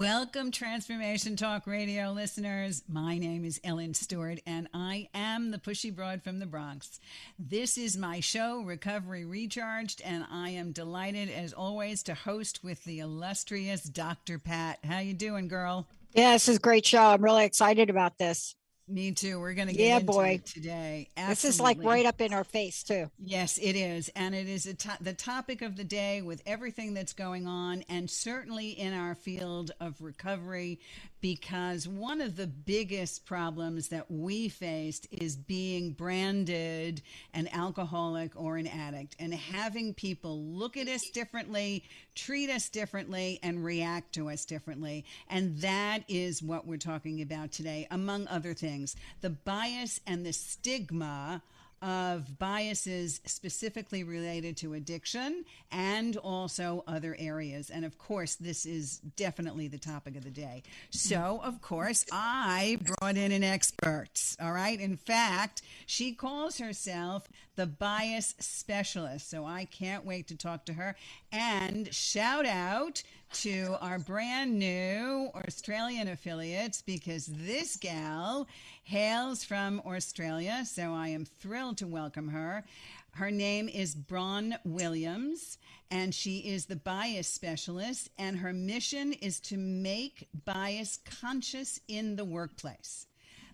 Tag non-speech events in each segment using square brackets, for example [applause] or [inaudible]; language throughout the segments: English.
Welcome, Transformation Talk Radio listeners. My name is Ellen Stewart, and I am the Pushy Broad from the Bronx. This is my show, Recovery Recharged, and I am delighted, as always, to host with the illustrious Dr. Pat. How you doing, girl? Yeah, this is a great show. I'm really excited about this. Me too. We're going to get yeah, into boy. it today. Absolutely. This is like right up in our face too. Yes, it is, and it is to- the topic of the day with everything that's going on, and certainly in our field of recovery, because one of the biggest problems that we faced is being branded an alcoholic or an addict, and having people look at us differently, treat us differently, and react to us differently, and that is what we're talking about today, among other things. The bias and the stigma of biases specifically related to addiction and also other areas. And of course, this is definitely the topic of the day. So, of course, I brought in an expert. All right. In fact, she calls herself the bias specialist. So I can't wait to talk to her. And shout out to our brand new Australian affiliates because this gal hails from Australia. So I am thrilled to welcome her. Her name is Bron Williams, and she is the bias specialist. And her mission is to make bias conscious in the workplace.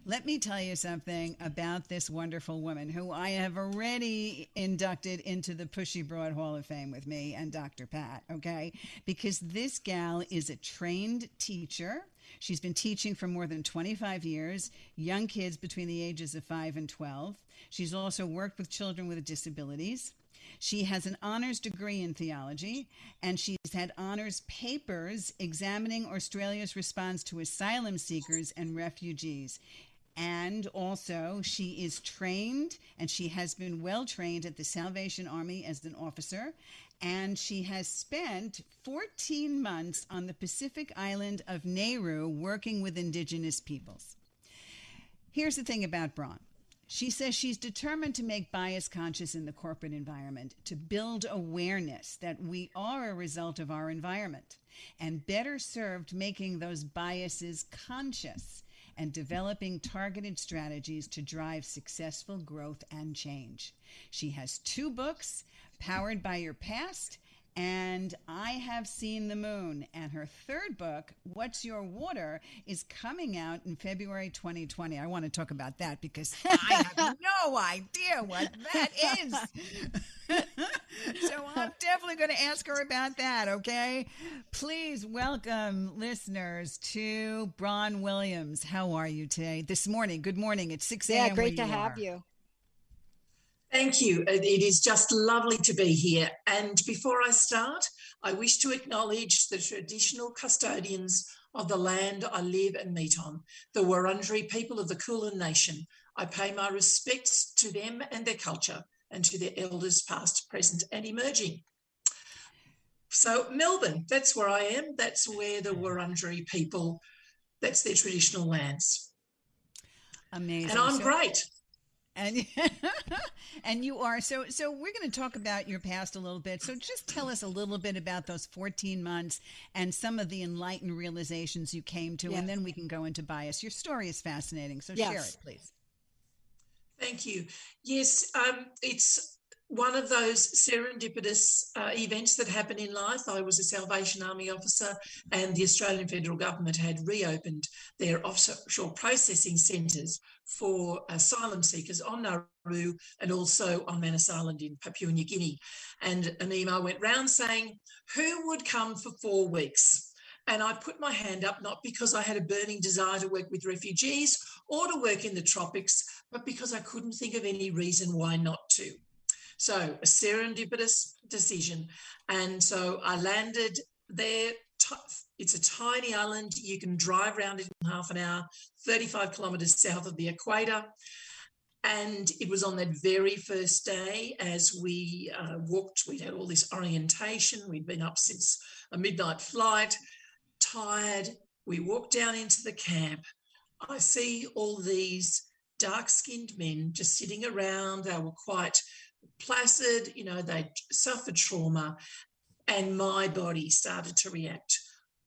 Let me tell you something about this wonderful woman who I have already inducted into the Pushy Broad Hall of Fame with me and Dr. Pat, okay? Because this gal is a trained teacher. She's been teaching for more than 25 years, young kids between the ages of 5 and 12. She's also worked with children with disabilities. She has an honors degree in theology, and she's had honors papers examining Australia's response to asylum seekers and refugees. And also, she is trained and she has been well trained at the Salvation Army as an officer. And she has spent 14 months on the Pacific island of Nauru working with indigenous peoples. Here's the thing about Bron. She says she's determined to make bias conscious in the corporate environment, to build awareness that we are a result of our environment, and better served making those biases conscious and developing targeted strategies to drive successful growth and change. She has two books, Powered by Your Past and I Have Seen the Moon. And her third book, What's Your Water, is coming out in February 2020. I want to talk about that because I have [laughs] no idea what that is. [laughs] so I'm definitely going to ask her about that, okay? Please welcome listeners to Bron Williams. How are you today? This morning. Good morning. It's 6 a.m. Yeah, great to you have are. you. Thank you. It is just lovely to be here. And before I start, I wish to acknowledge the traditional custodians of the land I live and meet on, the Wurundjeri people of the Kulin Nation. I pay my respects to them and their culture and to their elders, past, present, and emerging. So, Melbourne, that's where I am. That's where the Wurundjeri people, that's their traditional lands. Amazing. And I'm So- great. and [laughs] and you are so so we're going to talk about your past a little bit so just tell us a little bit about those 14 months and some of the enlightened realizations you came to Yeah. and then we can go into bias your story is fascinating so share it please Thank you. Yes, um, it's one of those serendipitous uh, events that happen in life. I was a Salvation Army officer, and the Australian federal government had reopened their offshore processing centres for asylum seekers on Nauru and also on Manus Island in Papua New Guinea. And an email went round saying, Who would come for four weeks? And I put my hand up not because I had a burning desire to work with refugees or to work in the tropics, but because I couldn't think of any reason why not to. So, a serendipitous decision. And so I landed there. It's a tiny island. You can drive around it in half an hour, 35 kilometres south of the equator. And it was on that very first day as we uh, walked, we'd had all this orientation. We'd been up since a midnight flight, tired. We walk down into the camp. I see all these dark skinned men just sitting around. They were quite placid, you know, they suffered trauma, and my body started to react.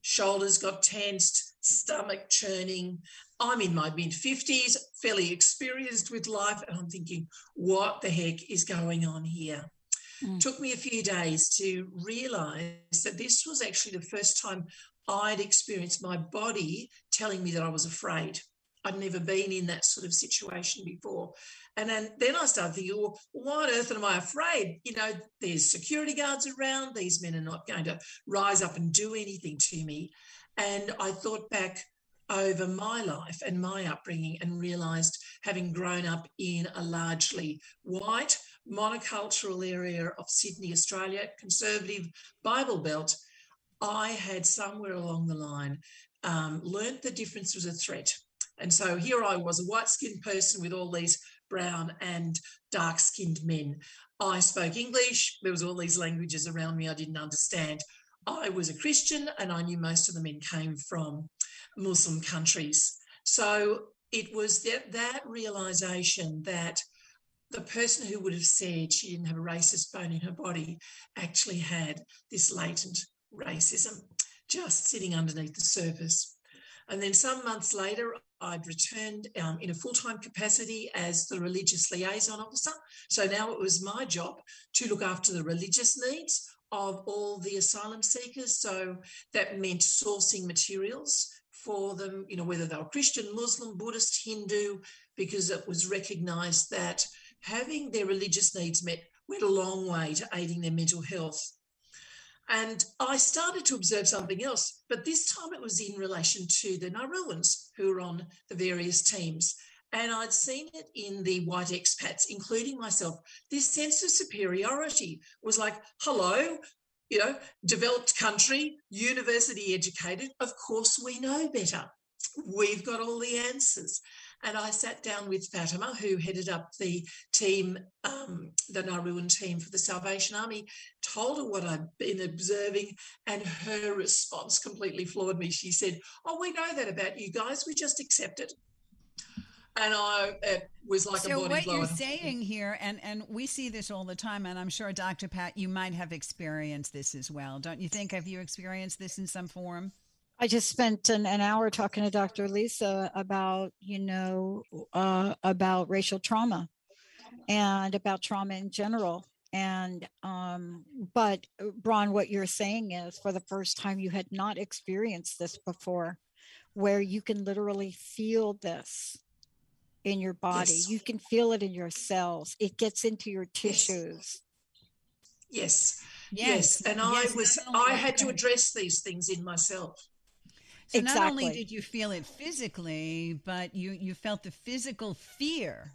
Shoulders got tensed, stomach churning. I'm in my mid 50s, fairly experienced with life, and I'm thinking, what the heck is going on here? Mm. Took me a few days to realize that this was actually the first time I'd experienced my body telling me that I was afraid. I'd never been in that sort of situation before. And then, then I started thinking, well, why on earth am I afraid? You know, there's security guards around. These men are not going to rise up and do anything to me. And I thought back over my life and my upbringing and realized having grown up in a largely white monocultural area of Sydney, Australia, conservative Bible Belt, I had somewhere along the line um, the difference was a threat and so here I was, a white skinned person with all these brown and dark skinned men. I spoke English. There was all these languages around me I didn't understand. I was a Christian and I knew most of the men came from Muslim countries. So it was that, that realization that the person who would have said she didn't have a racist bone in her body actually had this latent racism just sitting underneath the surface. And then some months later, I'd returned um, in a full time capacity as the religious liaison officer. So now it was my job to look after the religious needs of all the asylum seekers. So that meant sourcing materials for them, you know, whether they were Christian, Muslim, Buddhist, Hindu, because it was recognized that having their religious needs met went a long way to aiding their mental health and I started to observe something else, but this time it was in relation to the Nauruans who were on the various teams. And I'd seen it in the white expats, including myself. This sense of superiority was like, hello, you know, developed country, university educated. Of course, we know better. We've got all the answers. And I sat down with Fatima, who headed up the team, um, the Nauruan team for the Salvation Army, told her what I'd been observing, and her response completely floored me. She said, Oh, we know that about you guys. We just accept it and I it was like so a body what blower. you're saying here, and and we see this all the time, and I'm sure Dr. Pat, you might have experienced this as well, don't you think? Have you experienced this in some form? I just spent an, an hour talking to Dr. Lisa about, you know, uh, about racial trauma and about trauma in general. And, um, but Bron, what you're saying is for the first time you had not experienced this before, where you can literally feel this in your body. Yes. You can feel it in your cells. It gets into your tissues. Yes. Yes. yes. And yes. I was I had to address these things in myself. So exactly. not only did you feel it physically, but you you felt the physical fear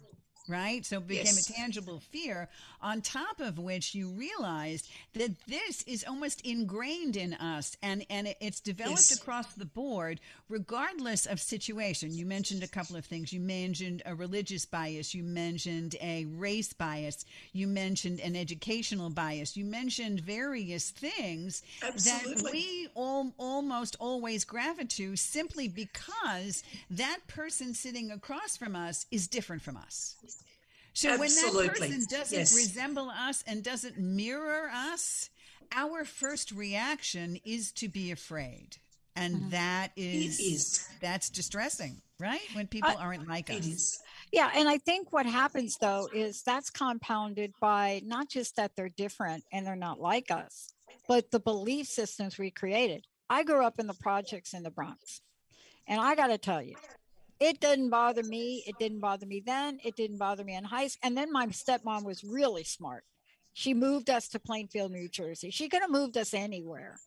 right? So it became yes. a tangible fear, on top of which you realized that this is almost ingrained in us and, and it's developed yes. across the board, regardless of situation. You mentioned a couple of things. You mentioned a religious bias, you mentioned a race bias, you mentioned an educational bias, you mentioned various things Absolutely. that we all, almost always gravitate to simply because that person sitting across from us is different from us. So Absolutely. when that person doesn't yes. resemble us and doesn't mirror us, our first reaction is to be afraid. And mm-hmm. that is, is that's distressing, right? When people aren't like us. Is. Yeah, and I think what happens though is that's compounded by not just that they're different and they're not like us, but the belief systems we created. I grew up in the projects in the Bronx. And I got to tell you, it didn't bother me. It didn't bother me then. It didn't bother me in high school. And then my stepmom was really smart. She moved us to Plainfield, New Jersey. She could have moved us anywhere,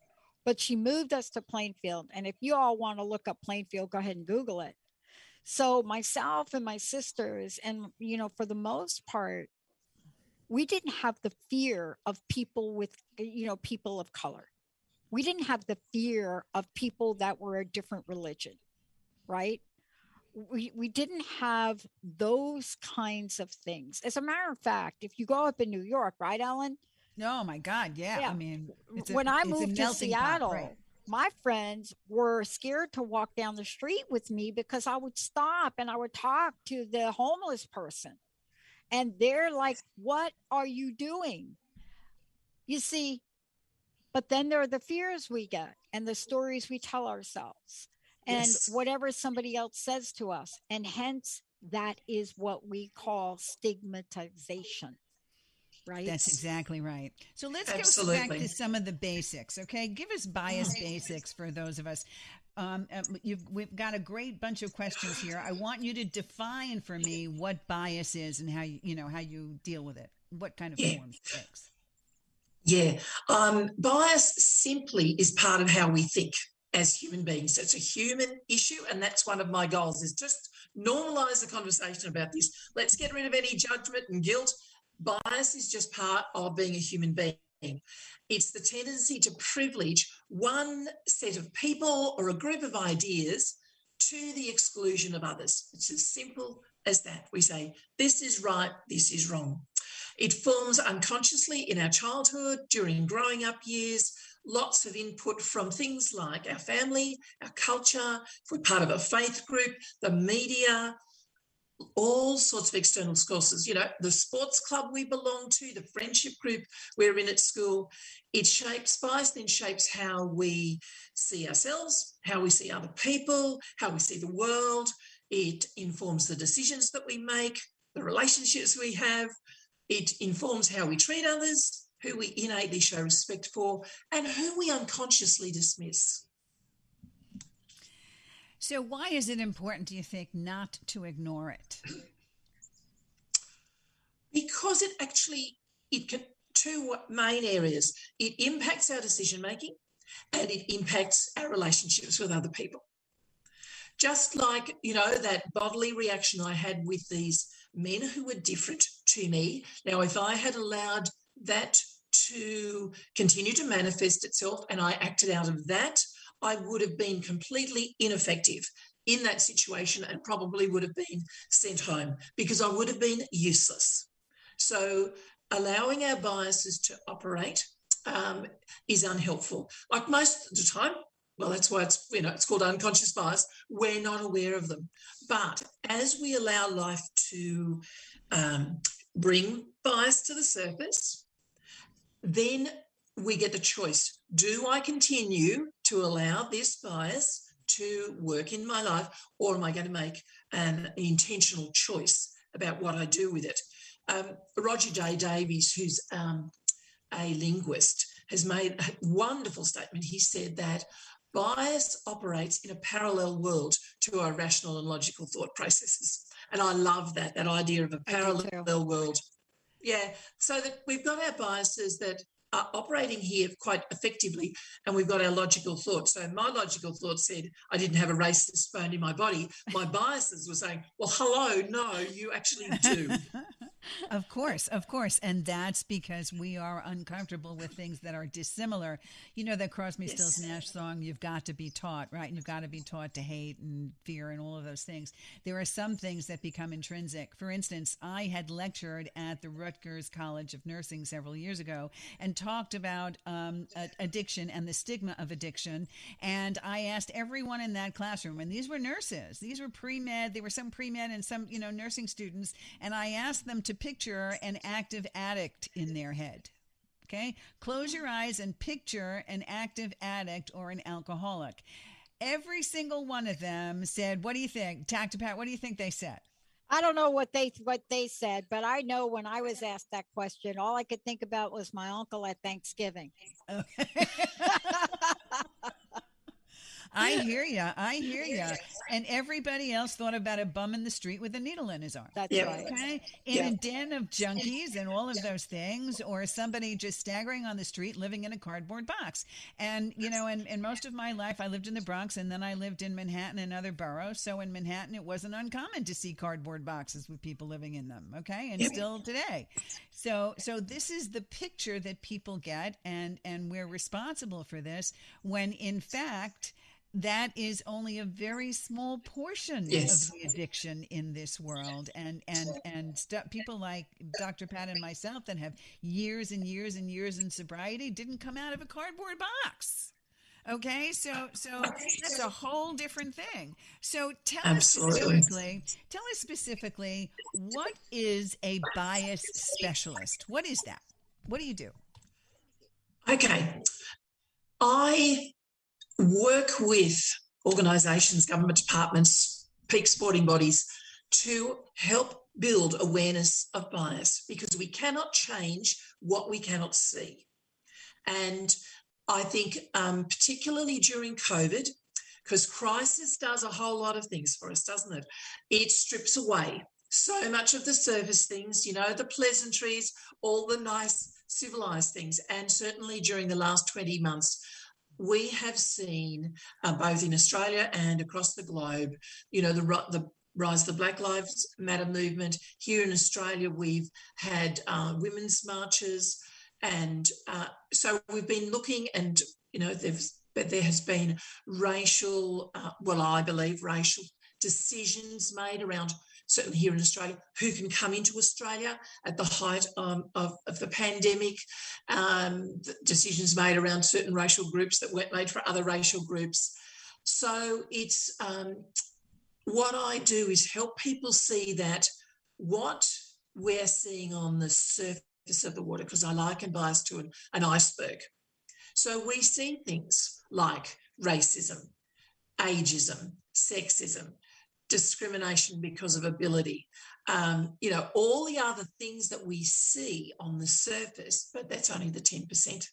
but she moved us to Plainfield. And if you all want to look up Plainfield, go ahead and Google it. So myself and my sisters, and you know, for the most part, we didn't have the fear of people with, you know, people of color. We didn't have the fear of people that were a different religion, right? We, we didn't have those kinds of things. As a matter of fact, if you go up in New York, right, Ellen? Oh my God, yeah. yeah. I mean, when I moved to Seattle, pot, right. my friends were scared to walk down the street with me because I would stop and I would talk to the homeless person. And they're like, What are you doing? You see, but then there are the fears we get and the stories we tell ourselves and yes. whatever somebody else says to us. And hence, that is what we call stigmatization. Right? That's exactly right. So let's Absolutely. get back to some of the basics, okay? Give us bias basics for those of us. Um, uh, we've got a great bunch of questions here. I want you to define for me what bias is and how you, you know how you deal with it. What kind of yeah. forms it takes. Yeah, um, bias simply is part of how we think as human beings. So it's a human issue, and that's one of my goals is just normalize the conversation about this. Let's get rid of any judgment and guilt. Bias is just part of being a human being. It's the tendency to privilege one set of people or a group of ideas to the exclusion of others. It's as simple as that. We say, this is right, this is wrong. It forms unconsciously in our childhood, during growing up years, lots of input from things like our family, our culture, if we're part of a faith group, the media, all sorts of external sources. You know, the sports club we belong to, the friendship group we're in at school. It shapes, bias then shapes how we see ourselves, how we see other people, how we see the world. It informs the decisions that we make, the relationships we have. It informs how we treat others who we innately show respect for, and who we unconsciously dismiss. So, why is it important, do you think, not to ignore it? Because it actually it can two main areas. It impacts our decision making, and it impacts our relationships with other people. Just like you know that bodily reaction I had with these men who were different to me. Now, if I had allowed that to continue to manifest itself and I acted out of that, I would have been completely ineffective in that situation and probably would have been sent home because I would have been useless. So, allowing our biases to operate um, is unhelpful. Like most of the time, well, that's why it's you know it's called unconscious bias. We're not aware of them, but as we allow life to um, bring bias to the surface, then we get the choice do I continue to allow this bias to work in my life, or am I going to make an intentional choice about what I do with it? Um, Roger Day Davies, who's um, a linguist, has made a wonderful statement. He said that bias operates in a parallel world to our rational and logical thought processes. And I love that, that idea of a parallel world yeah, so that we've got our biases that are operating here quite effectively, and we've got our logical thoughts. So my logical thought said I didn't have a racist bone in my body. My [laughs] biases were saying, "Well, hello, no, you actually do." [laughs] of course, of course. And that's because we are uncomfortable with things that are dissimilar. You know that Crosby, yes. Stills, Nash song, You've Got to Be Taught, right? And you've got to be taught to hate and fear and all of those things. There are some things that become intrinsic. For instance, I had lectured at the Rutgers College of Nursing several years ago and talked about um, addiction and the stigma of addiction. And I asked everyone in that classroom, and these were nurses, these were pre med, they were some pre med and some, you know, nursing students. And I asked them to picture an active addict in their head. Okay? Close your eyes and picture an active addict or an alcoholic. Every single one of them said, What do you think? To Pat, what do you think they said? I don't know what they what they said, but I know when I was asked that question, all I could think about was my uncle at Thanksgiving. Okay. [laughs] I hear you. I hear you. And everybody else thought about a bum in the street with a needle in his arm. That's yep. right. Okay. In yep. a den of junkies and all of those things, or somebody just staggering on the street living in a cardboard box. And, you know, and, in most of my life, I lived in the Bronx and then I lived in Manhattan and other boroughs. So in Manhattan, it wasn't uncommon to see cardboard boxes with people living in them. Okay. And yep. still today. So, so this is the picture that people get, and, and we're responsible for this when in fact, that is only a very small portion yes. of the addiction in this world. And and and st- people like dr pat and myself that have years and years and years in sobriety didn't come out of a cardboard box. Okay? So so that's a whole different thing. So tell Absolutely. us specifically tell us specifically what is a bias specialist? What is that? What do you do? Okay. I work with organisations, government departments, peak sporting bodies to help build awareness of bias because we cannot change what we cannot see. And I think, um, particularly during COVID, because crisis does a whole lot of things for us, doesn't it? It strips away so much of the surface things, you know, the pleasantries, all the nice civilized things. And certainly during the last 20 months, we have seen uh, both in Australia and across the globe, you know, the, the rise of the Black Lives Matter movement. Here in Australia, we've had uh, women's marches. And uh, so we've been looking, and, you know, but there has been racial, uh, well, I believe racial decisions made around certainly here in Australia, who can come into Australia at the height um, of, of, the pandemic, um, the decisions made around certain racial groups that weren't made for other racial groups. So it's um, what I do is help people see that what we're seeing on the surface of the water, because I liken bias to an, an iceberg. So we see things like racism, ageism, sexism, discrimination because of ability. Um, you know, all the other things that we see on the surface, but that's only the 10%.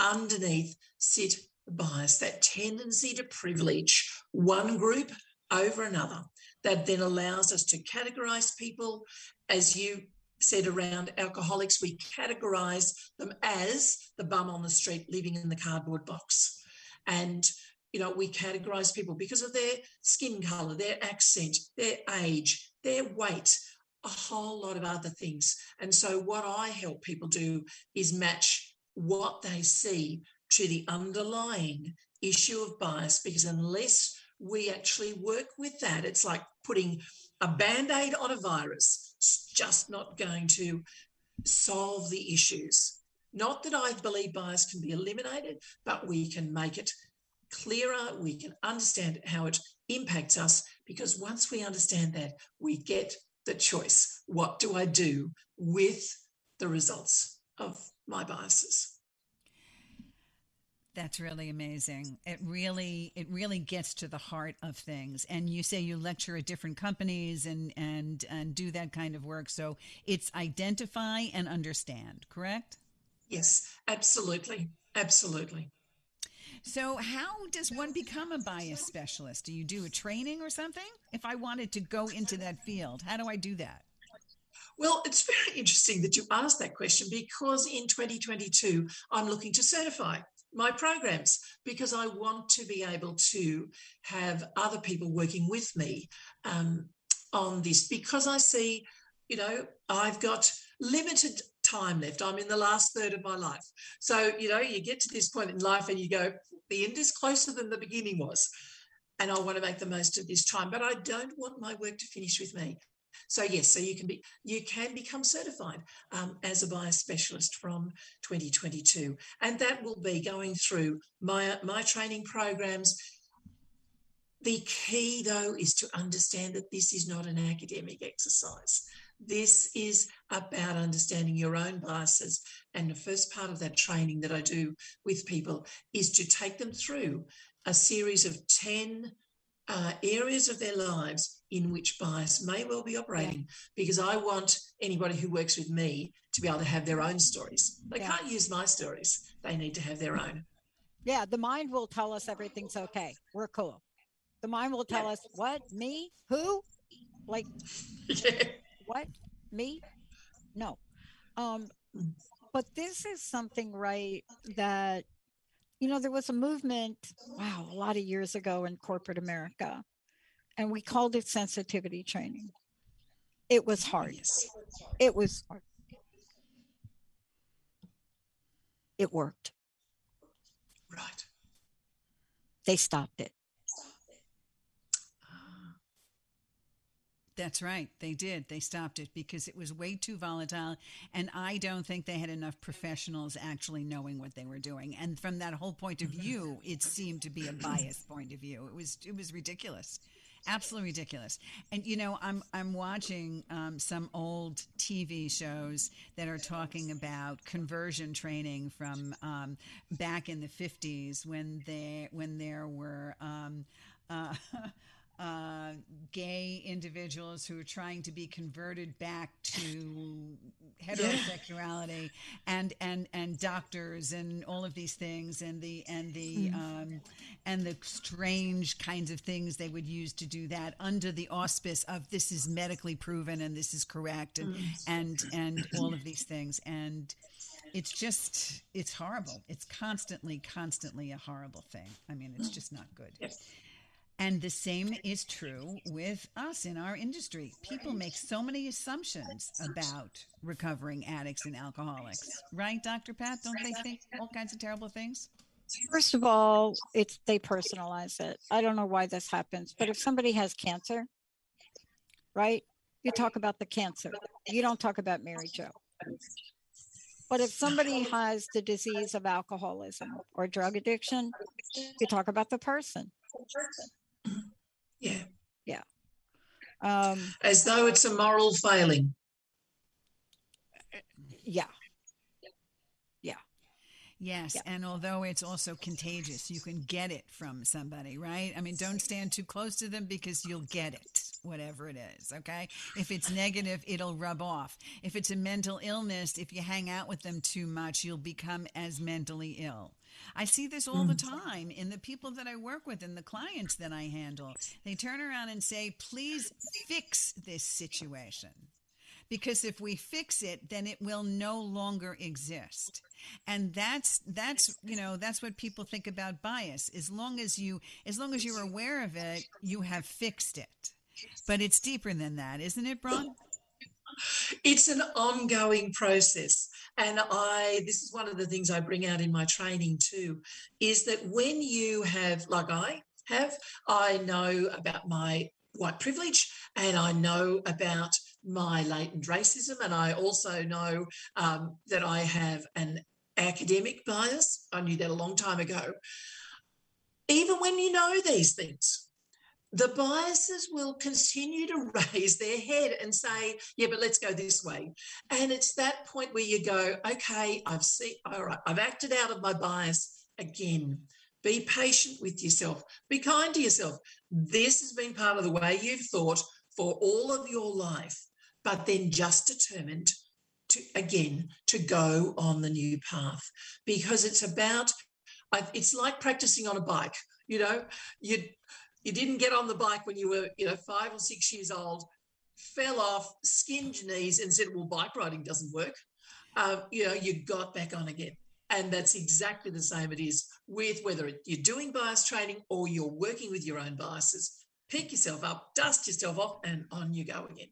Underneath sit bias, that tendency to privilege one group over another, that then allows us to categorize people, as you said around alcoholics, we categorize them as the bum on the street living in the cardboard box. And you know, we categorize people because of their skin color, their accent, their age, their weight, a whole lot of other things. And so, what I help people do is match what they see to the underlying issue of bias, because unless we actually work with that, it's like putting a band aid on a virus, it's just not going to solve the issues. Not that I believe bias can be eliminated, but we can make it clearer, we can understand how it impacts us because once we understand that, we get the choice. What do I do with the results of my biases? That's really amazing. It really it really gets to the heart of things. And you say you lecture at different companies and and and do that kind of work. So it's identify and understand, correct? Yes, absolutely. Absolutely. So, how does one become a bias specialist? Do you do a training or something? If I wanted to go into that field, how do I do that? Well, it's very interesting that you asked that question because in 2022, I'm looking to certify my programs because I want to be able to have other people working with me um, on this because I see, you know, I've got limited time left. I'm in the last third of my life. So, you know, you get to this point in life and you go, the end is closer than the beginning was. And I want to make the most of this time, but I don't want my work to finish with me. So yes, so you can be you can become certified um, as a bias specialist from 2022, and that will be going through my my training programs. The key though is to understand that this is not an academic exercise. This is about understanding your own biases. And the first part of that training that I do with people is to take them through a series of 10 uh, areas of their lives in which bias may well be operating yeah. because I want anybody who works with me to be able to have their own stories. They yeah. can't use my stories, they need to have their own. Yeah, the mind will tell us everything's okay. We're cool. The mind will tell yeah. us what, me, who, like, [laughs] what, me, no. Um, but this is something, right, that you know, there was a movement, wow, a lot of years ago in corporate America, and we called it sensitivity training. It was hard. It was hard. It worked. Right. They stopped it. That's right. They did. They stopped it because it was way too volatile. And I don't think they had enough professionals actually knowing what they were doing. And from that whole point of view, it seemed to be a biased point of view. It was it was ridiculous. Absolutely ridiculous. And you know, I'm I'm watching um, some old TV shows that are talking about conversion training from um, back in the 50s when they when there were um, uh, [laughs] uh, gay individuals who are trying to be converted back to [laughs] heterosexuality and and and doctors and all of these things and the and the mm. um, and the strange kinds of things they would use to do that under the auspice of this is medically proven and this is correct and mm. and and all of these things. And it's just it's horrible. It's constantly constantly a horrible thing. I mean it's just not good and the same is true with us in our industry. People make so many assumptions about recovering addicts and alcoholics, right, Dr. Pat? Don't they think all kinds of terrible things? First of all, it's they personalize it. I don't know why this happens, but if somebody has cancer, right? You talk about the cancer. You don't talk about Mary Jo. But if somebody has the disease of alcoholism or drug addiction, you talk about the person. Yeah. Yeah. Um, As though it's a moral failing. Yeah. Yeah. Yes. Yeah. And although it's also contagious, you can get it from somebody, right? I mean, don't stand too close to them because you'll get it, whatever it is. Okay. If it's negative, it'll rub off. If it's a mental illness, if you hang out with them too much, you'll become as mentally ill. I see this all mm. the time in the people that I work with and the clients that I handle. They turn around and say, please fix this situation. Because if we fix it, then it will no longer exist. And that's that's you know that's what people think about bias. As long as you as long as you're aware of it, you have fixed it. But it's deeper than that, isn't it, Bron? It's an ongoing process. And I, this is one of the things I bring out in my training too, is that when you have, like I have, I know about my white privilege and I know about my latent racism. And I also know um, that I have an academic bias. I knew that a long time ago. Even when you know these things, the biases will continue to [laughs] raise their head and say, yeah, but let's go this way. And it's that point where you go, okay, I've seen, all right, I've acted out of my bias again. Be patient with yourself. Be kind to yourself. This has been part of the way you've thought for all of your life, but then just determined to, again, to go on the new path because it's about, it's like practicing on a bike. You know, you you didn't get on the bike when you were, you know, five or six years old, fell off, skinned your knees, and said, "Well, bike riding doesn't work." Uh, you know, you got back on again, and that's exactly the same. It is with whether you're doing bias training or you're working with your own biases. Pick yourself up, dust yourself off, and on you go again.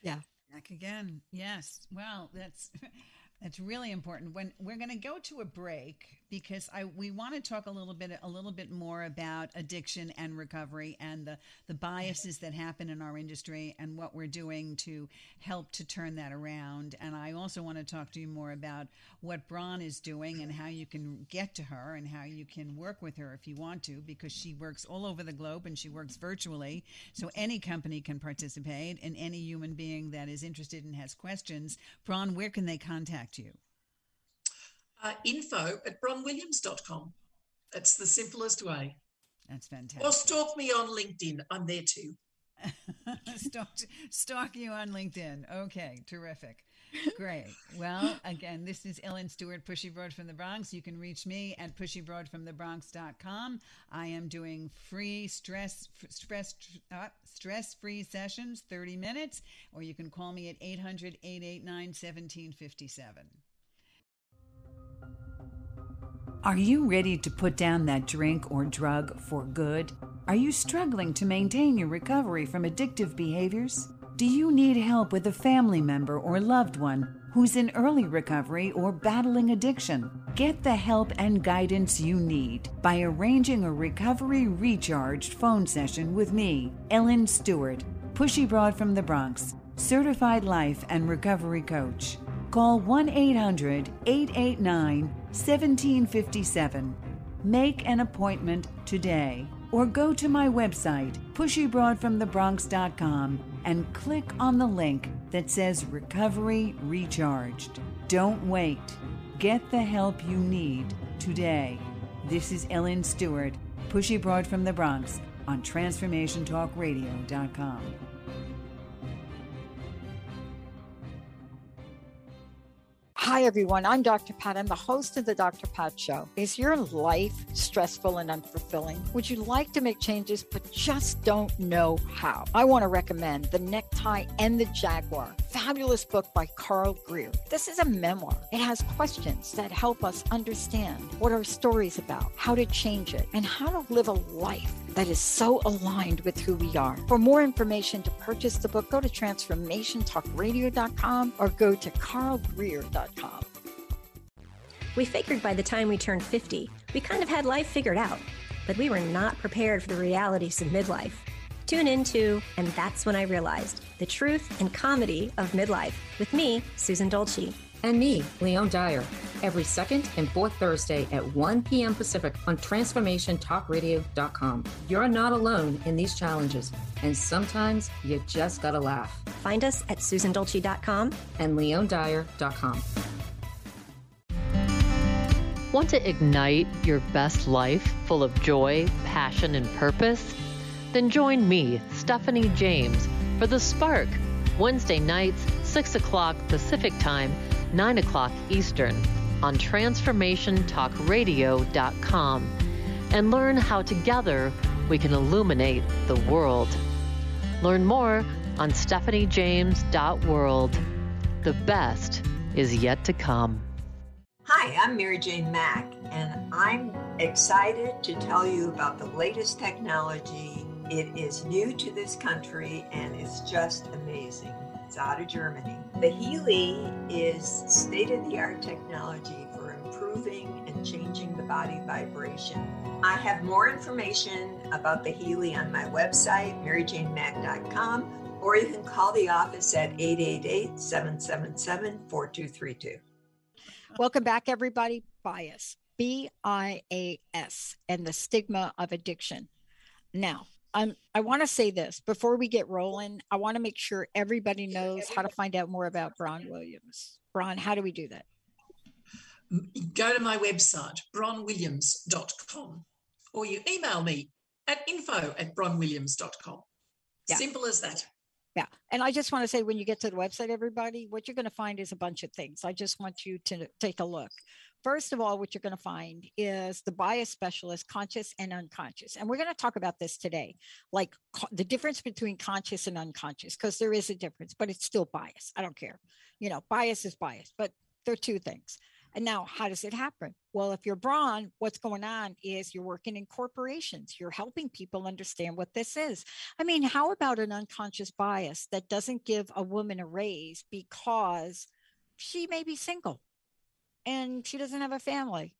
Yeah. Back again. Yes. Well, that's [laughs] that's really important. When we're going to go to a break, because I we want to talk a little bit a little bit more about addiction and recovery and the the biases that happen in our industry and what we're doing to help to turn that around. And I also want to talk to you more about what Bron is doing and how you can get to her and how you can work with her if you want to because she works all over the globe and she works virtually. So any company can participate and any human being that is interested and has questions. Bron, where can they contact you? uh, info at bronwilliams.com. That's the simplest way. That's fantastic. Or stalk me on LinkedIn. I'm there too. [laughs] stalk, stalk you on LinkedIn. Okay, terrific. Great. Well, again, this is Ellen Stewart, Pushy Broad from the Bronx. You can reach me at pushybroadfromthebronx.com. I am doing free stress stress uh, stress free sessions, 30 minutes, or you can call me at 800 889 1757. Are you ready to put down that drink or drug for good? Are you struggling to maintain your recovery from addictive behaviors? Do you need help with a family member or loved one who's in early recovery or battling addiction? Get the help and guidance you need by arranging a recovery recharged phone session with me, Ellen Stewart, Pushy Broad from the Bronx, certified life and recovery coach. Call 1 800 889 1757. Make an appointment today or go to my website, pushybroadfromthebronx.com, and click on the link that says Recovery Recharged. Don't wait. Get the help you need today. This is Ellen Stewart, Pushy Broad from the Bronx on TransformationTalkRadio.com. Hi, everyone. I'm Dr. Pat. I'm the host of the Dr. Pat Show. Is your life stressful and unfulfilling? Would you like to make changes but just don't know how? I want to recommend The Necktie and the Jaguar, fabulous book by Carl Greer. This is a memoir. It has questions that help us understand what our story is about, how to change it, and how to live a life that is so aligned with who we are. For more information to purchase the book, go to transformationtalkradio.com or go to carlgreer.com. We figured by the time we turned 50, we kind of had life figured out, but we were not prepared for the realities of midlife. Tune into And That's When I Realized the truth and comedy of midlife with me, Susan Dolce and me, Leon Dyer, every second and fourth Thursday at 1 p.m. Pacific on TransformationTalkRadio.com. You're not alone in these challenges, and sometimes you just gotta laugh. Find us at SusanDolce.com and LeonDyer.com. Want to ignite your best life full of joy, passion, and purpose? Then join me, Stephanie James, for The Spark, Wednesday nights, 6 o'clock Pacific Time 9 o'clock Eastern on TransformationTalkRadio.com and learn how together we can illuminate the world. Learn more on stephaniejames.world. The best is yet to come. Hi, I'm Mary Jane Mack, and I'm excited to tell you about the latest technology. It is new to this country and it's just amazing. It's out of Germany. The Healy is state of the art technology for improving and changing the body vibration. I have more information about the Healy on my website, maryjanemack.com, or you can call the office at 888 777 4232. Welcome back, everybody. Bias, B I A S, and the stigma of addiction. Now, I'm, I want to say this before we get rolling. I want to make sure everybody knows how to find out more about Bron Williams. Bron, how do we do that? Go to my website, bronwilliams.com, or you email me at info at bronwilliams.com. Yeah. Simple as that. Yeah. And I just want to say when you get to the website, everybody, what you're going to find is a bunch of things. I just want you to take a look. First of all, what you're going to find is the bias specialist, conscious and unconscious. And we're going to talk about this today, like the difference between conscious and unconscious, because there is a difference, but it's still bias. I don't care. You know, bias is bias, but they're two things. And now, how does it happen? Well, if you're Bron, what's going on is you're working in corporations. You're helping people understand what this is. I mean, how about an unconscious bias that doesn't give a woman a raise because she may be single and she doesn't have a family?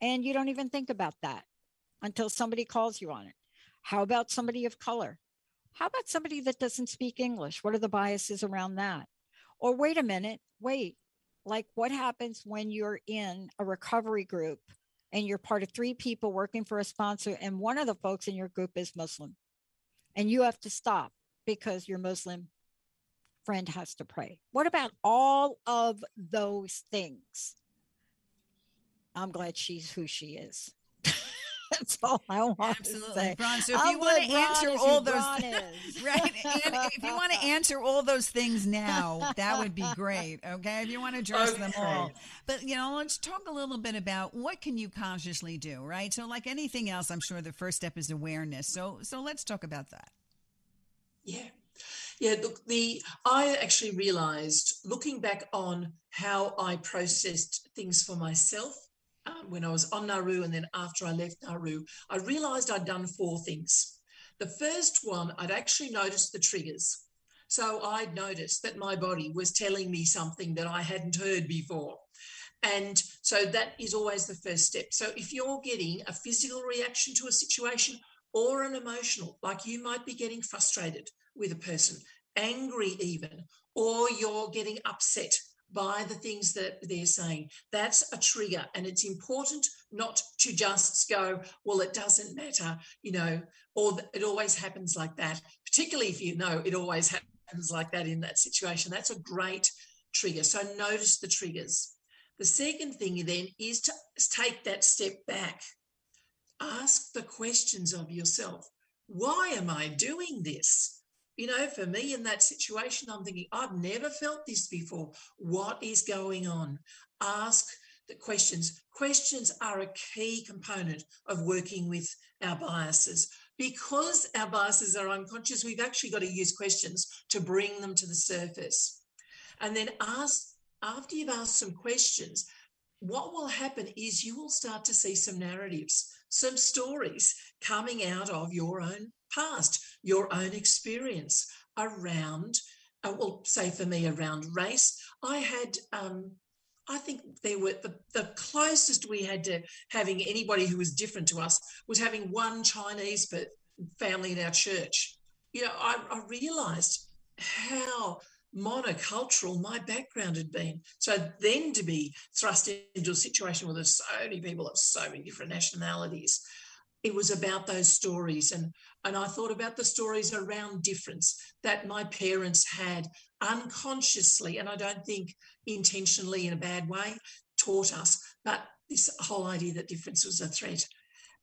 And you don't even think about that until somebody calls you on it. How about somebody of color? How about somebody that doesn't speak English? What are the biases around that? Or wait a minute, wait, like what happens when you're in a recovery group and you're part of three people working for a sponsor and one of the folks in your group is muslim and you have to stop because you're muslim friend has to pray what about all of those things i'm glad she's who she is [laughs] That's all I want Absolutely, to say. Bron. So if I'm you want to answer Bron all those, Bron [laughs] right? And if you want to [laughs] answer all those things now, that would be great. Okay, if you want to address them all, but you know, let's talk a little bit about what can you consciously do, right? So, like anything else, I'm sure the first step is awareness. So, so let's talk about that. Yeah. Yeah, look, the I actually realized looking back on how I processed things for myself um, when I was on Nauru and then after I left Nauru, I realized I'd done four things. The first one, I'd actually noticed the triggers. So I'd noticed that my body was telling me something that I hadn't heard before. And so that is always the first step. So if you're getting a physical reaction to a situation or an emotional, like you might be getting frustrated with a person, angry even, or you're getting upset by the things that they're saying, that's a trigger. And it's important not to just go, well, it doesn't matter, you know, or it always happens like that, particularly if you know it always happens like that in that situation. That's a great trigger. So notice the triggers. The second thing then is to take that step back. Ask the questions of yourself. Why am I doing this? You know, for me in that situation, I'm thinking, I've never felt this before. What is going on? Ask the questions. Questions are a key component of working with our biases. Because our biases are unconscious, we've actually got to use questions to bring them to the surface. And then ask, after you've asked some questions, what will happen is you will start to see some narratives, some stories coming out of your own past, your own experience around, uh, well, say for me, around race. I had, um, I think there were the, the closest we had to having anybody who was different to us was having one Chinese family in our church. You know, I, I realized how monocultural my background had been. So then to be thrust into a situation where there's so many people of so many different nationalities, it was about those stories. And, and I thought about the stories around difference that my parents had unconsciously, and I don't think intentionally in a bad way, taught us, but this whole idea that difference was a threat.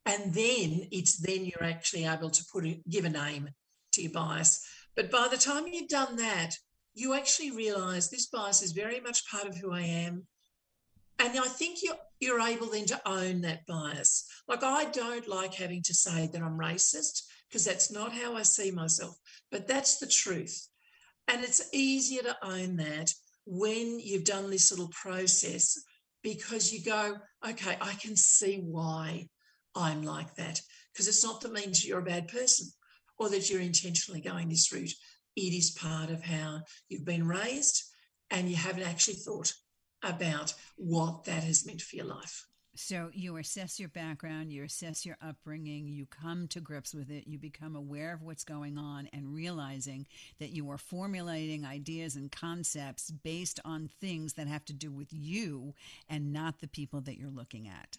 And then it's then you're actually able to put it, give a name to your bias. But by the time you've done that, you actually realize this bias is very much part of who I am. And I think you're, you're able then to own that bias. Like, I don't like having to say that I'm racist because that's not how I see myself, but that's the truth. And it's easier to own that when you've done this little process because you go, okay, I can see why I'm like that. Because it's not that means you're a bad person or that you're intentionally going this route. It is part of how you've been raised and you haven't actually thought about what that has meant for your life. So you assess your background, you assess your upbringing, you come to grips with it, you become aware of what's going on, and realizing that you are formulating ideas and concepts based on things that have to do with you and not the people that you're looking at.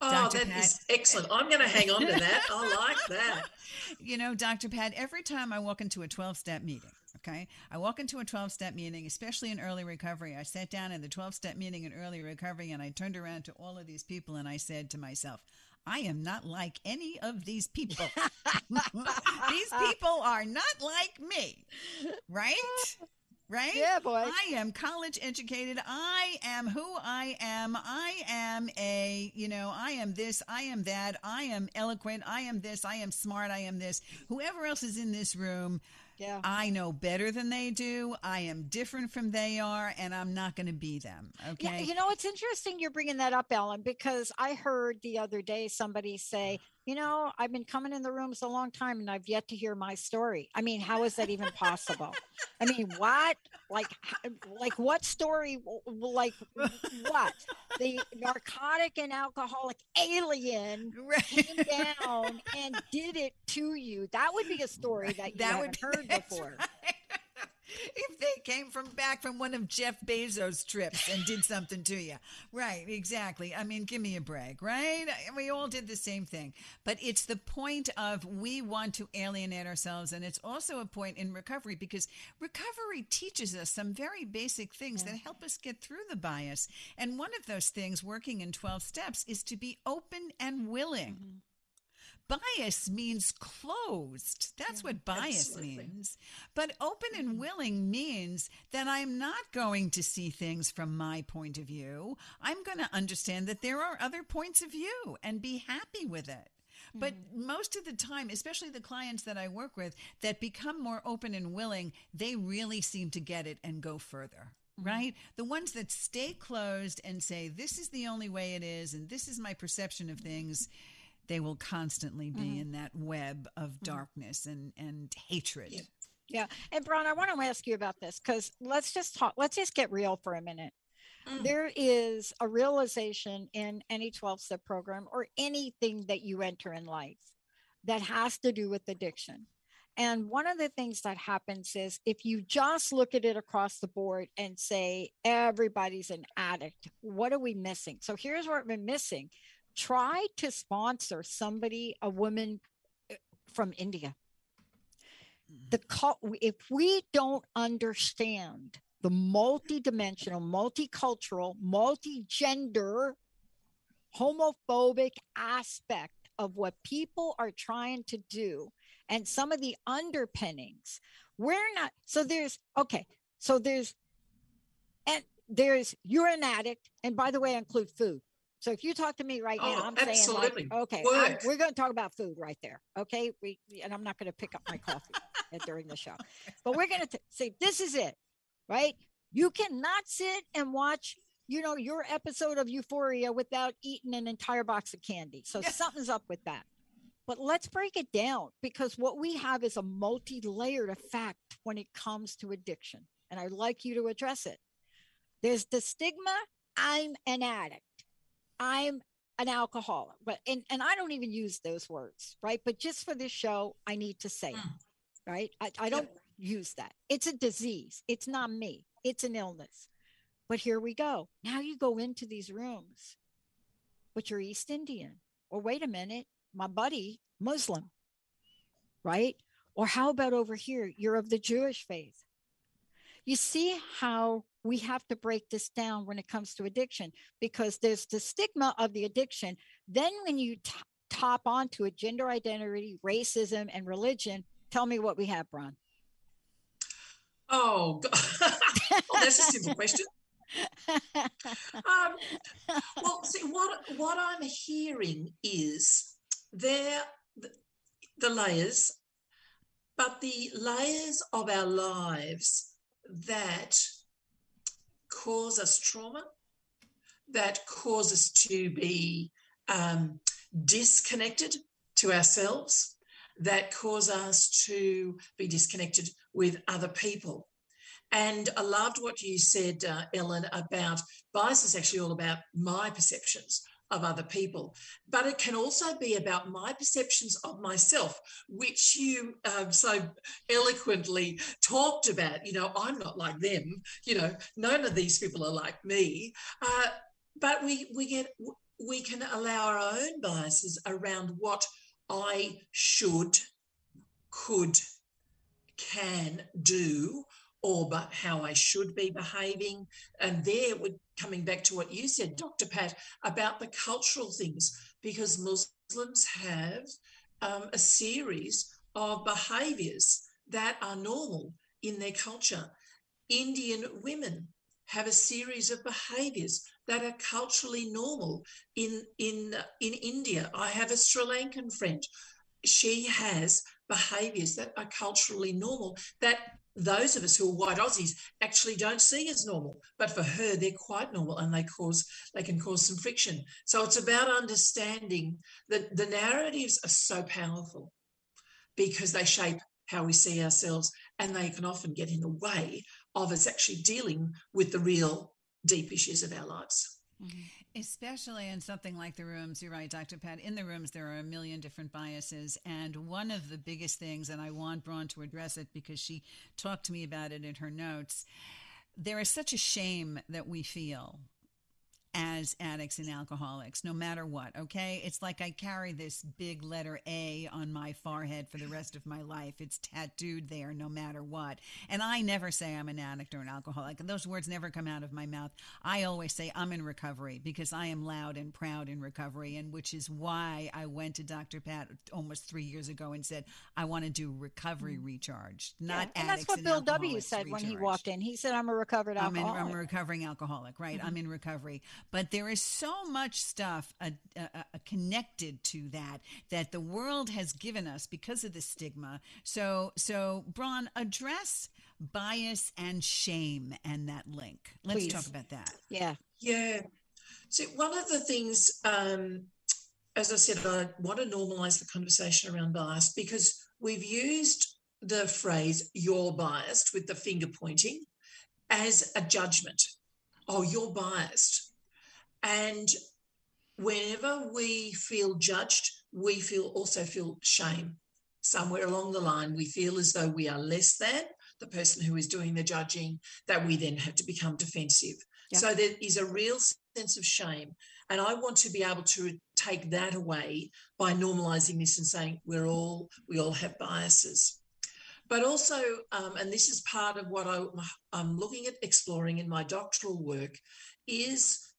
Oh, Dr. that Pat- is excellent. I'm going to hang on to that. I like that. [laughs] You know, Dr. Pat, every time I walk into a 12 step meeting, okay, I walk into a 12 step meeting, especially in early recovery. I sat down in the 12 step meeting in early recovery and I turned around to all of these people and I said to myself, I am not like any of these people. [laughs] these people are not like me, right? Right? Yeah, boy. I am college educated. I am who I am. I am a, you know, I am this, I am that, I am eloquent, I am this, I am smart, I am this. Whoever else is in this room, Yeah. I know better than they do. I am different from they are, and I'm not going to be them. Okay. Yeah, you know, it's interesting you're bringing that up, Ellen, because I heard the other day somebody say, you know, I've been coming in the rooms a long time and I've yet to hear my story. I mean, how is that even possible? I mean, what? Like, um, like what story? Like what? The narcotic and alcoholic alien [laughs] came down and did it to you. That would be a story that you That haven't would heard [laughs] before. right. [laughs] if they came from back from one of Jeff Bezos' trips and did something to you. Right, exactly. I mean, give me a break, right? We all did the same thing. But it's the point of we want to alienate ourselves. And it's also a point in recovery because recovery teaches us some very basic things yeah. that help us get through the bias. And one of those things, working in 12 steps, is to be open and willing. Mm-hmm bias means closed. That's yeah, what bias absolutely. means. But open and mm-hmm. willing means that I'm not going to see things from my point of view. I'm going to understand that there are other points of view and be happy with it. But mm-hmm. most of the time, especially the clients that I work with that become more open and willing, they really seem to get it and go further mm-hmm. right? The ones that stay closed and say, this is the only way it is, and this is my perception of things, they will constantly be mm-hmm. in that web of mm-hmm. darkness and and hatred. Yeah. yeah. And Brian, I want to ask you about this because let's just talk, let's just get real for a minute. Mm. There is a realization in any 12 step program or anything that you enter in life that has to do with addiction. And one of the things that happens is if you just look at it across the board and say everybody's an addict, what are we missing? So here's what we're missing try to sponsor somebody, a woman eh, from India. The if we don't understand the multidimensional, multicultural, multi-gender, homophobic aspect of what people are trying to do and some of the underpinnings, we're not. So there's okay. So there's and there's you're an addict, and by the way, I include food. So if you talk to me right oh, now, I'm absolutely. saying like, okay, I'm, we're going to talk about food right there. Okay. We, and I'm not going to pick up my coffee during the show, but we're going to say, this is it, right? You cannot sit and watch, you know, your episode of Euphoria without eating an entire box of candy. So yes. something's up with that. But let's break it down because what we have is a multi layered effect when it comes to addiction. And I'd like you to address it. There's the stigma I'm an addict. I'm an alcoholic, but and, and I don't even use those words, right? But just for this show, I need to say it, mm. right? I, I don't use that. It's a disease. It's not me. It's an illness. But here we go. Now you go into these rooms, but you're East Indian. Or wait a minute, my buddy, Muslim, right? Or how about over here, you're of the Jewish faith? You see how we have to break this down when it comes to addiction because there's the stigma of the addiction. Then, when you t- top onto a gender identity, racism, and religion, tell me what we have, Bron. Oh, well, [laughs] that's a simple question. Um, well, see, what what I'm hearing is there the, the layers, but the layers of our lives that cause us trauma, that cause us to be um, disconnected to ourselves, that cause us to be disconnected with other people. And I loved what you said, uh, Ellen, about bias is actually all about my perceptions of other people. But it can also be about my perceptions of myself, which you um, so eloquently talked about. You know, I'm not like them. You know, none of these people are like me. Uh, but we we get we can allow our own biases around what I should, could, can do or but how I should be behaving. And there we're coming back to what you said, Dr. Pat, about the cultural things, because Muslims have um, a series of behaviors that are normal in their culture. Indian women have a series of behaviors that are culturally normal in in in India. I have a Sri Lankan friend. She has behaviors that are culturally normal that those of us who are white Aussies actually don't see as normal. But for her, they're quite normal and they cause they can cause some friction. So it's about understanding that the narratives are so powerful because they shape how we see ourselves and they can often get in the way of us actually dealing with the real deep issues of our lives. Mm-hmm. Especially in something like the rooms, you're right, Dr. Pat. In the rooms, there are a million different biases. And one of the biggest things, and I want Bron to address it because she talked to me about it in her notes, there is such a shame that we feel as addicts and alcoholics, no matter what. Okay. It's like I carry this big letter A on my forehead for the rest of my life. It's tattooed there no matter what. And I never say I'm an addict or an alcoholic. And those words never come out of my mouth. I always say I'm in recovery because I am loud and proud in recovery. And which is why I went to Dr. Pat almost three years ago and said, I want to do recovery mm. recharge, not yeah. And that's what Bill W. said when he walked in. He said, I'm a recovered alcoholic. I'm, in, I'm a recovering alcoholic, right? Mm-hmm. I'm in recovery. But there is so much stuff uh, uh, uh, connected to that that the world has given us because of the stigma. So, so Bron, address bias and shame and that link. Let's Please. talk about that. Yeah. Yeah. So one of the things, um, as I said, I want to normalize the conversation around bias because we've used the phrase you're biased with the finger pointing as a judgment. Oh, you're biased. And whenever we feel judged, we feel also feel shame. Somewhere along the line, we feel as though we are less than the person who is doing the judging, that we then have to become defensive. Yeah. So there is a real sense of shame. And I want to be able to take that away by normalizing this and saying we're all, we all have biases. But also, um, and this is part of what I, I'm looking at exploring in my doctoral work, is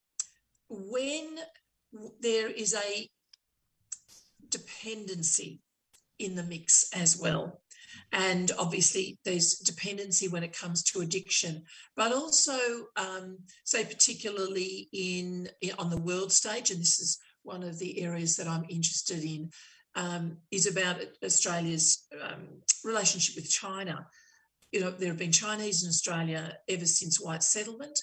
when there is a dependency in the mix as well. And obviously, there's dependency when it comes to addiction, but also, um, say, particularly in, on the world stage, and this is one of the areas that I'm interested in, um, is about Australia's um, relationship with China. You know, there have been Chinese in Australia ever since white settlement,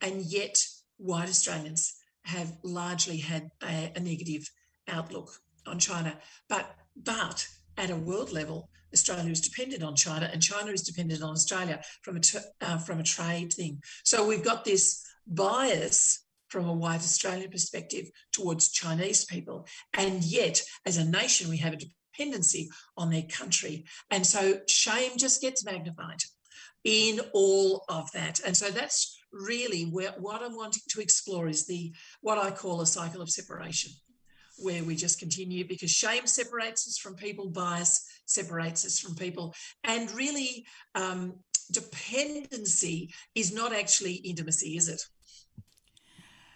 and yet white Australians have largely had a, a negative outlook on China. But but at a world level, Australia is dependent on China, and China is dependent on Australia from a uh, from a trade thing. So we've got this bias from a white Australian perspective towards Chinese people, and yet as a nation we have a dependency on their country, and so shame just gets magnified in all of that, and so that's really where, what I'm wanting to explore is the what I call a cycle of separation, where we just continue because shame separates us from people, bias separates us from people, and really um, dependency is not actually intimacy, is it?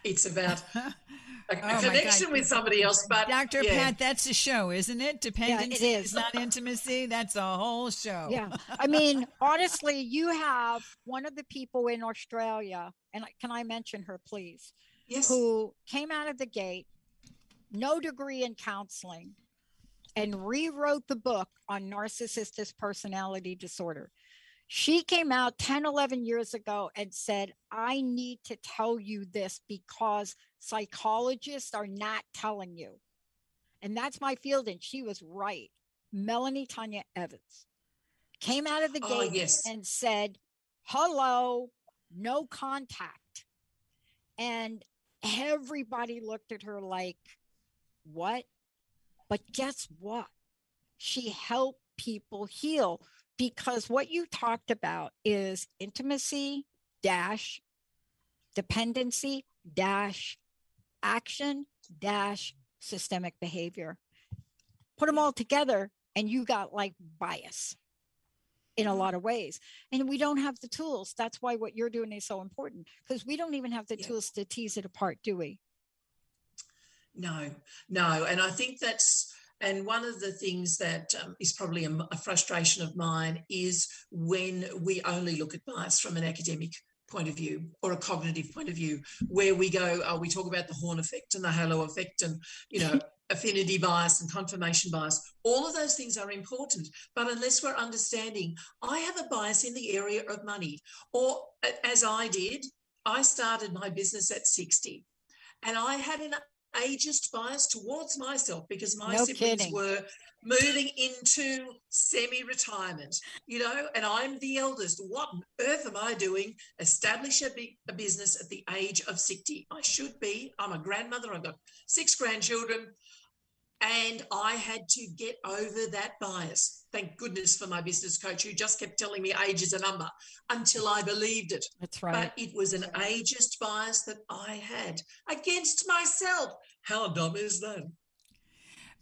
It's about [laughs] a, oh connection with somebody else. But Dr. Yeah. Pat, that's a show, isn't it? Dependency yeah, it is. not intimacy. That's a whole show. Yeah. I mean, honestly, you have one of the people in Australia, and can I mention her, please? Yes. Who came out of the gate, no degree in counseling, and rewrote the book on narcissistic personality disorder. She came out 10, 11 years ago and said, I need to tell you this because psychologists are not telling you. And that's my field. And she was right. Melanie Tonia Evans came out of the oh, gate yes. and said, Hello, no contact. And everybody looked at her like, What? But guess what? She helped people heal because what you talked about is intimacy dash dependency dash action dash systemic behavior. Put them all together and you got like bias in a mm-hmm. lot of ways. And we don't have the tools. That's why what you're doing is so important because we don't even have the yeah. tools to tease it apart do we? No no. And i think that's and one of the things that um, is probably a, a, frustration of mine is when we only look at bias from an academic point of view or a cognitive point of view, where we go, oh, we talk about the horn effect and the halo effect and, you know, [laughs] affinity bias and confirmation bias. All of those things are important. But unless we're understanding, I have a bias in the area of money, or as I did, I started my business at 60 and I had an ageist bias towards myself because my No siblings kidding. were moving into semi-retirement, you know, and I'm the eldest. What on earth am I doing? Establish a, big, a business at the age of 60. I should be. I'm a grandmother. I've got six grandchildren. And I had to get over that bias. Thank goodness for my business coach who just kept telling me age is a number until I believed it. That's right. But it was an ageist bias that I had against myself. How dumb is that?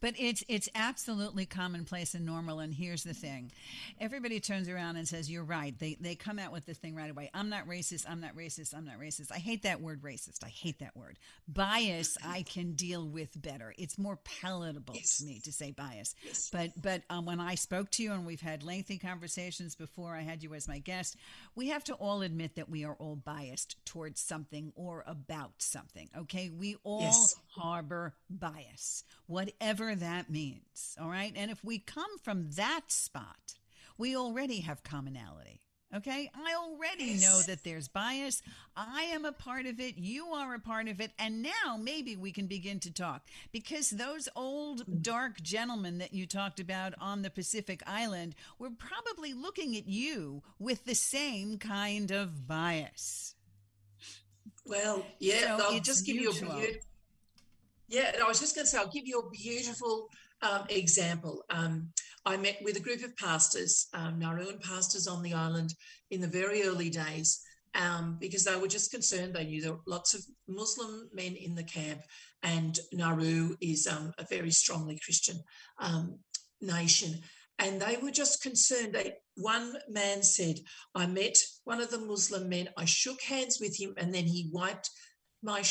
But it's it's absolutely commonplace and normal. And here's the thing: everybody turns around and says, "You're right." They they come out with this thing right away. I'm not racist. I'm not racist. I'm not racist. I hate that word, racist. I hate that word. Bias, I can deal with better. It's more palatable Yes. to me to say bias. Yes. But but um, when I spoke to you and we've had lengthy conversations before I had you as my guest, we have to all admit that we are all biased towards something or about something. Okay, we all Yes. harbor bias, whatever that means. All right, and if we come from that spot, we already have commonality. Okay, I already know that there's bias. I am a part of it. You are a part of it. And now maybe we can begin to talk because those old dark gentlemen that you talked about on the Pacific Island were probably looking at you with the same kind of bias. Well, yeah, So I'll just give you a mutual. Beautiful. and I was just going to say, I'll give you a beautiful um, example. Um, I met with a group of pastors, um, Nauruan pastors on the island in the very early days, um, because they were just concerned. They knew there were lots of Muslim men in the camp, and Nauru is um, a very strongly Christian um, nation. And they were just concerned. They, one man said, I met one of the Muslim men. I shook hands with him, and then he wiped my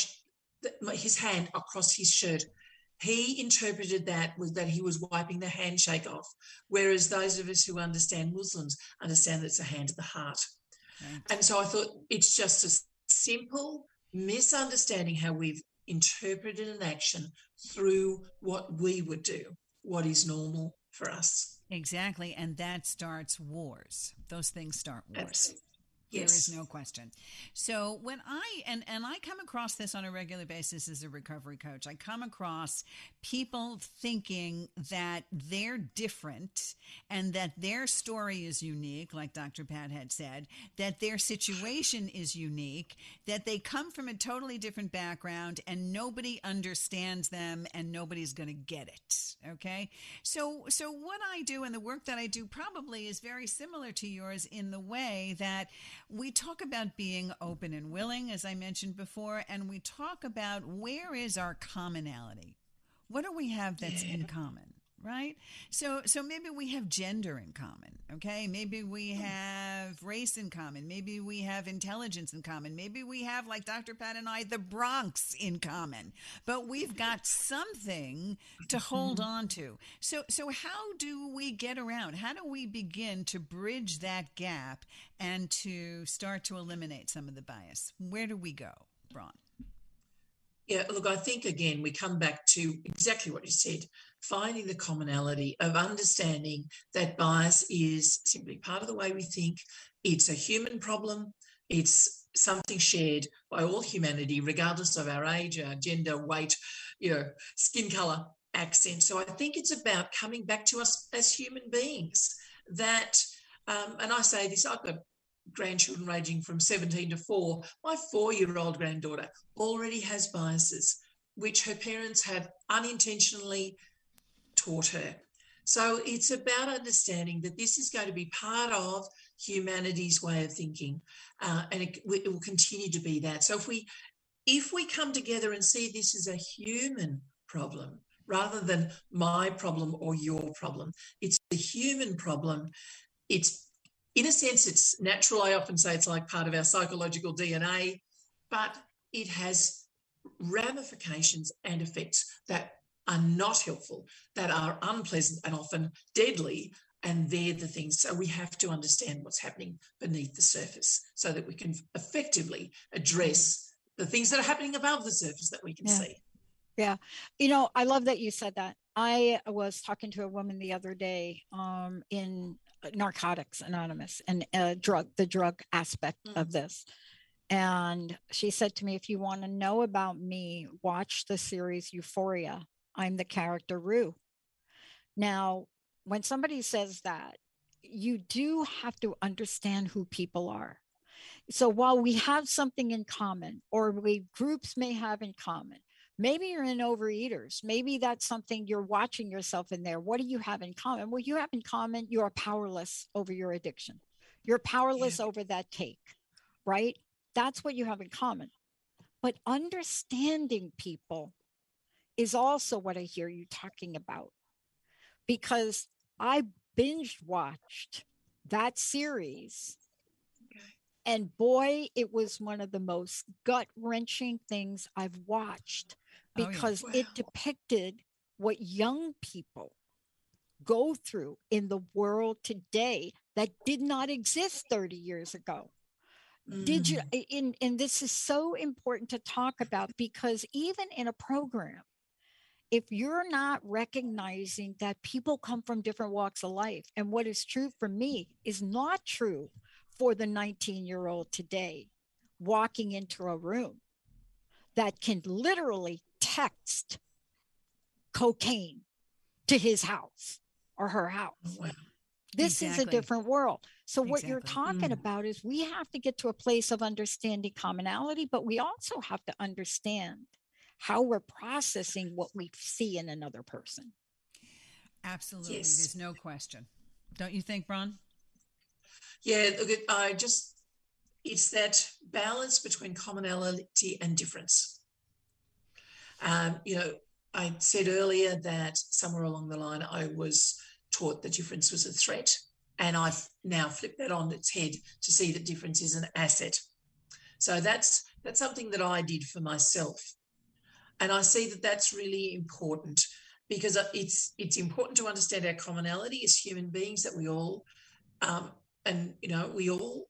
his hand across his shirt. He interpreted that was that he was wiping the handshake off, whereas those of us who understand Muslims understand that it's a hand of the heart. Right? And so I thought it's just a simple misunderstanding how we've interpreted an action through what we would do, what is normal for us. Exactly. And that starts wars. Those things start wars. Absolutely. There Yes. is no question. So when I and and I come across this on a regular basis as a recovery coach, I come across people thinking that they're different and that their story is unique, like Dr. Pat had said, that their situation is unique, that they come from a totally different background and nobody understands them and nobody's going to get it. Okay? So so what I do and the work that I do probably is very similar to yours in the way that we talk about being open and willing, as I mentioned before, and we talk about where is our commonality? What do we have that's in common? Right? So so maybe we have gender in common, okay? Maybe we hmm. have race in common. Maybe we have intelligence in common. Maybe we have like Dr. Pat and I the Bronx in common. But we've got something to hold hmm. on to. So so how do we get around? How do we begin to bridge that gap and to start to eliminate some of the bias? Where do we go, Bron? Yeah, look, I think again, we come back to exactly what you said finding the commonality of understanding that bias is simply part of the way we think. It's a human problem, it's something shared by all humanity, regardless of our age, our gender, weight, you know, skin color, accent. So I think it's about coming back to us as human beings that, um, and I say this, I've got grandchildren ranging from 17 to 4 my 4-year-old granddaughter already has biases which her parents have unintentionally taught her. So it's about understanding that this is going to be part of humanity's way of thinking uh, and it, it will continue to be that. So if we if we come together and see this as a human problem rather than my problem or your problem it's a human problem. It's in a sense, it's natural. I often say it's like part of our psychological DNA, but it has ramifications and effects that are not helpful, that are unpleasant and often deadly. And they're the things. So we have to understand what's happening beneath the surface so that we can effectively address the things that are happening above the surface that we can Yeah. see. Yeah. You know, I love that you said that. I was talking to a woman the other day um, in Narcotics Anonymous and uh, drug, the drug aspect of this. And she said to me, if you want to know about me, watch the series Euphoria. I'm the character Rue. Now, when somebody says that, you do have to understand who people are. So while we have something in common, or we groups may have in common, maybe you're in overeaters. Maybe that's something you're watching yourself in there. What do you have in common? Well, you have in common you are powerless over your addiction. You're powerless yeah. over that cake, right? That's what you have in common. But understanding people is also what I hear you talking about. Because I binge watched that series. And boy, it was one of the most gut wrenching things I've watched because oh, yeah. wow. it depicted what young people go through in the world today that did not exist 30 years ago. Mm. Did you, mm. in, and this is so important to talk about because even in a program if you're not recognizing that people come from different walks of life and what is true for me is not true for the 19 year old today walking into a room that can literally text cocaine to his house or her house. Wow. This exactly. is a different world. So, what you're talking mm. about is we have to get to a place of understanding commonality, but we also have to understand how we're processing what we see in another person. Absolutely. Yes. There's no question. Don't you think, Bron? Yeah, look, I just, it's that balance between commonality and difference. Um, you know, I said earlier that somewhere along the line I was taught that difference was a threat. And I've now flipped that on its head to see that difference is an asset. So that's that's something that I did for myself. And I see that that's really important because it's it's important to understand our commonality as human beings that we all um, and you know we all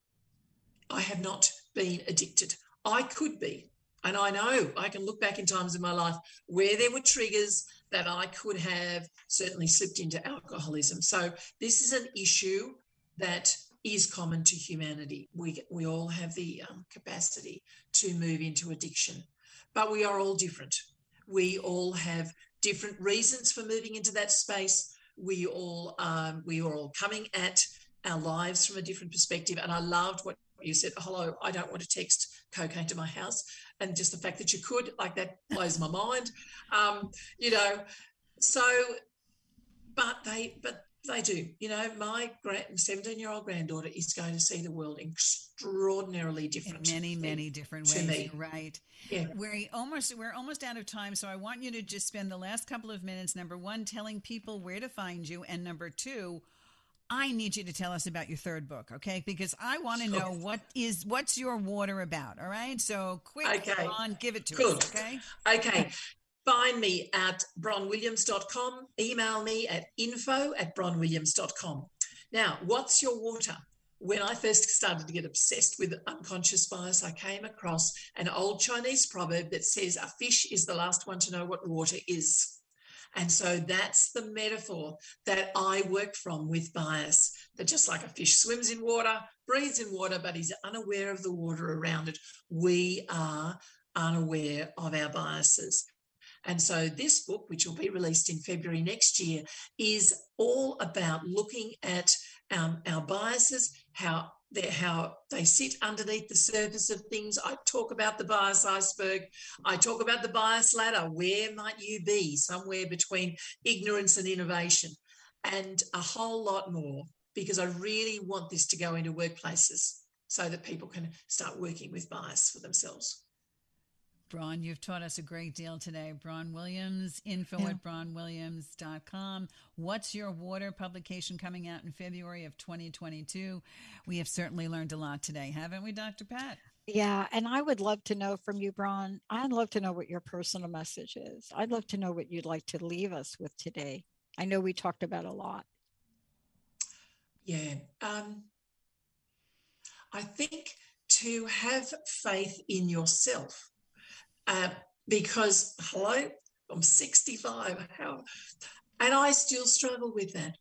I have not been addicted. I could be, and I know I can look back in times in my life where there were triggers that I could have certainly slipped into alcoholism. So this is an issue that is common to humanity. We we all have the um, capacity to move into addiction but we are all different. We all have different reasons for moving into that space. We all um, we are all coming at our lives from a different perspective. And I loved what you said. Hello, I don't want to text cocaine to my house, and just the fact that you could, like that, [laughs] blows my mind. Um, you know, so, but they, but they do. You know, my 17 year old granddaughter is going to see the world extraordinarily different. In many, many different ways. Me. Right. Yeah. We're almost we're almost out of time. So I want you to just spend the last couple of minutes, number one, telling people where to find you, and number two, I need you to tell us about your third book, okay? Because I want to sure. know what is what's your water about. All right. So quick okay. on, give it to Good. us. Okay. Okay. Find me at bronwilliams.com. Email me at info at bronwilliams.com. Now, what's your water? When I first started to get obsessed with unconscious bias, I came across an old Chinese proverb that says, A fish is the last one to know what water is. And so that's the metaphor that I work from with bias. That just like a fish swims in water, breathes in water, but is unaware of the water around it, we are unaware of our biases. And so this book, which will be released in February next year, is all about looking at um, our biases, how how they sit underneath the surface of things. I talk about the bias iceberg. I talk about the bias ladder. Where might you be? Somewhere between ignorance and innovation, and a whole lot more. Because I really want this to go into workplaces so that people can start working with bias for themselves. Bron, you've taught us a great deal today. Bron Williams, info yeah. at bronwilliams.com. What's Your Water publication coming out in February of 2022? We have certainly learned a lot today, haven't we, Dr. Pat? Yeah, and I would love to know from you, Bron. I'd love to know what your personal message is. I'd love to know what you'd like to leave us with today. I know we talked about a lot. Yeah. Um, I think to have faith in yourself uh, because hello, I'm 65. How, and I still struggle with that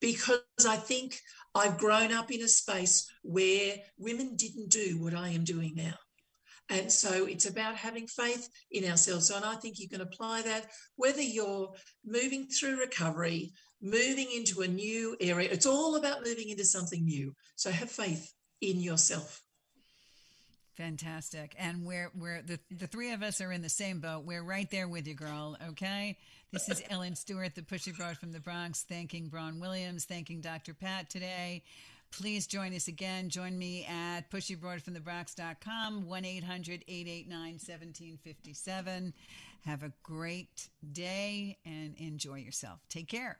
because I think I've grown up in a space where women didn't do what I am doing now. And so it's about having faith in ourselves. So, and I think you can apply that whether you're moving through recovery, moving into a new area. It's all about moving into something new. So have faith in yourself. Fantastic. And we're we're the the three of us are in the same boat. We're right there with you, girl. Okay. This is Ellen Stewart, the pushy broad from the Bronx, thanking Bron Williams, thanking Dr. Pat today. Please join us again. Join me at pushybroadfromthebronx.com, 1 800 889 1757. Have a great day and enjoy yourself. Take care.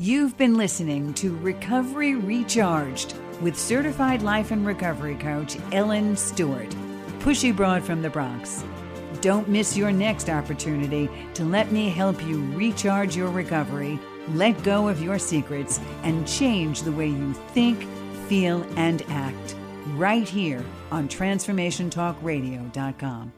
You've been listening to Recovery Recharged with certified life and recovery coach Ellen Stewart, pushy broad from the Bronx. Don't miss your next opportunity to let me help you recharge your recovery, let go of your secrets, and change the way you think, feel, and act right here on TransformationTalkRadio.com.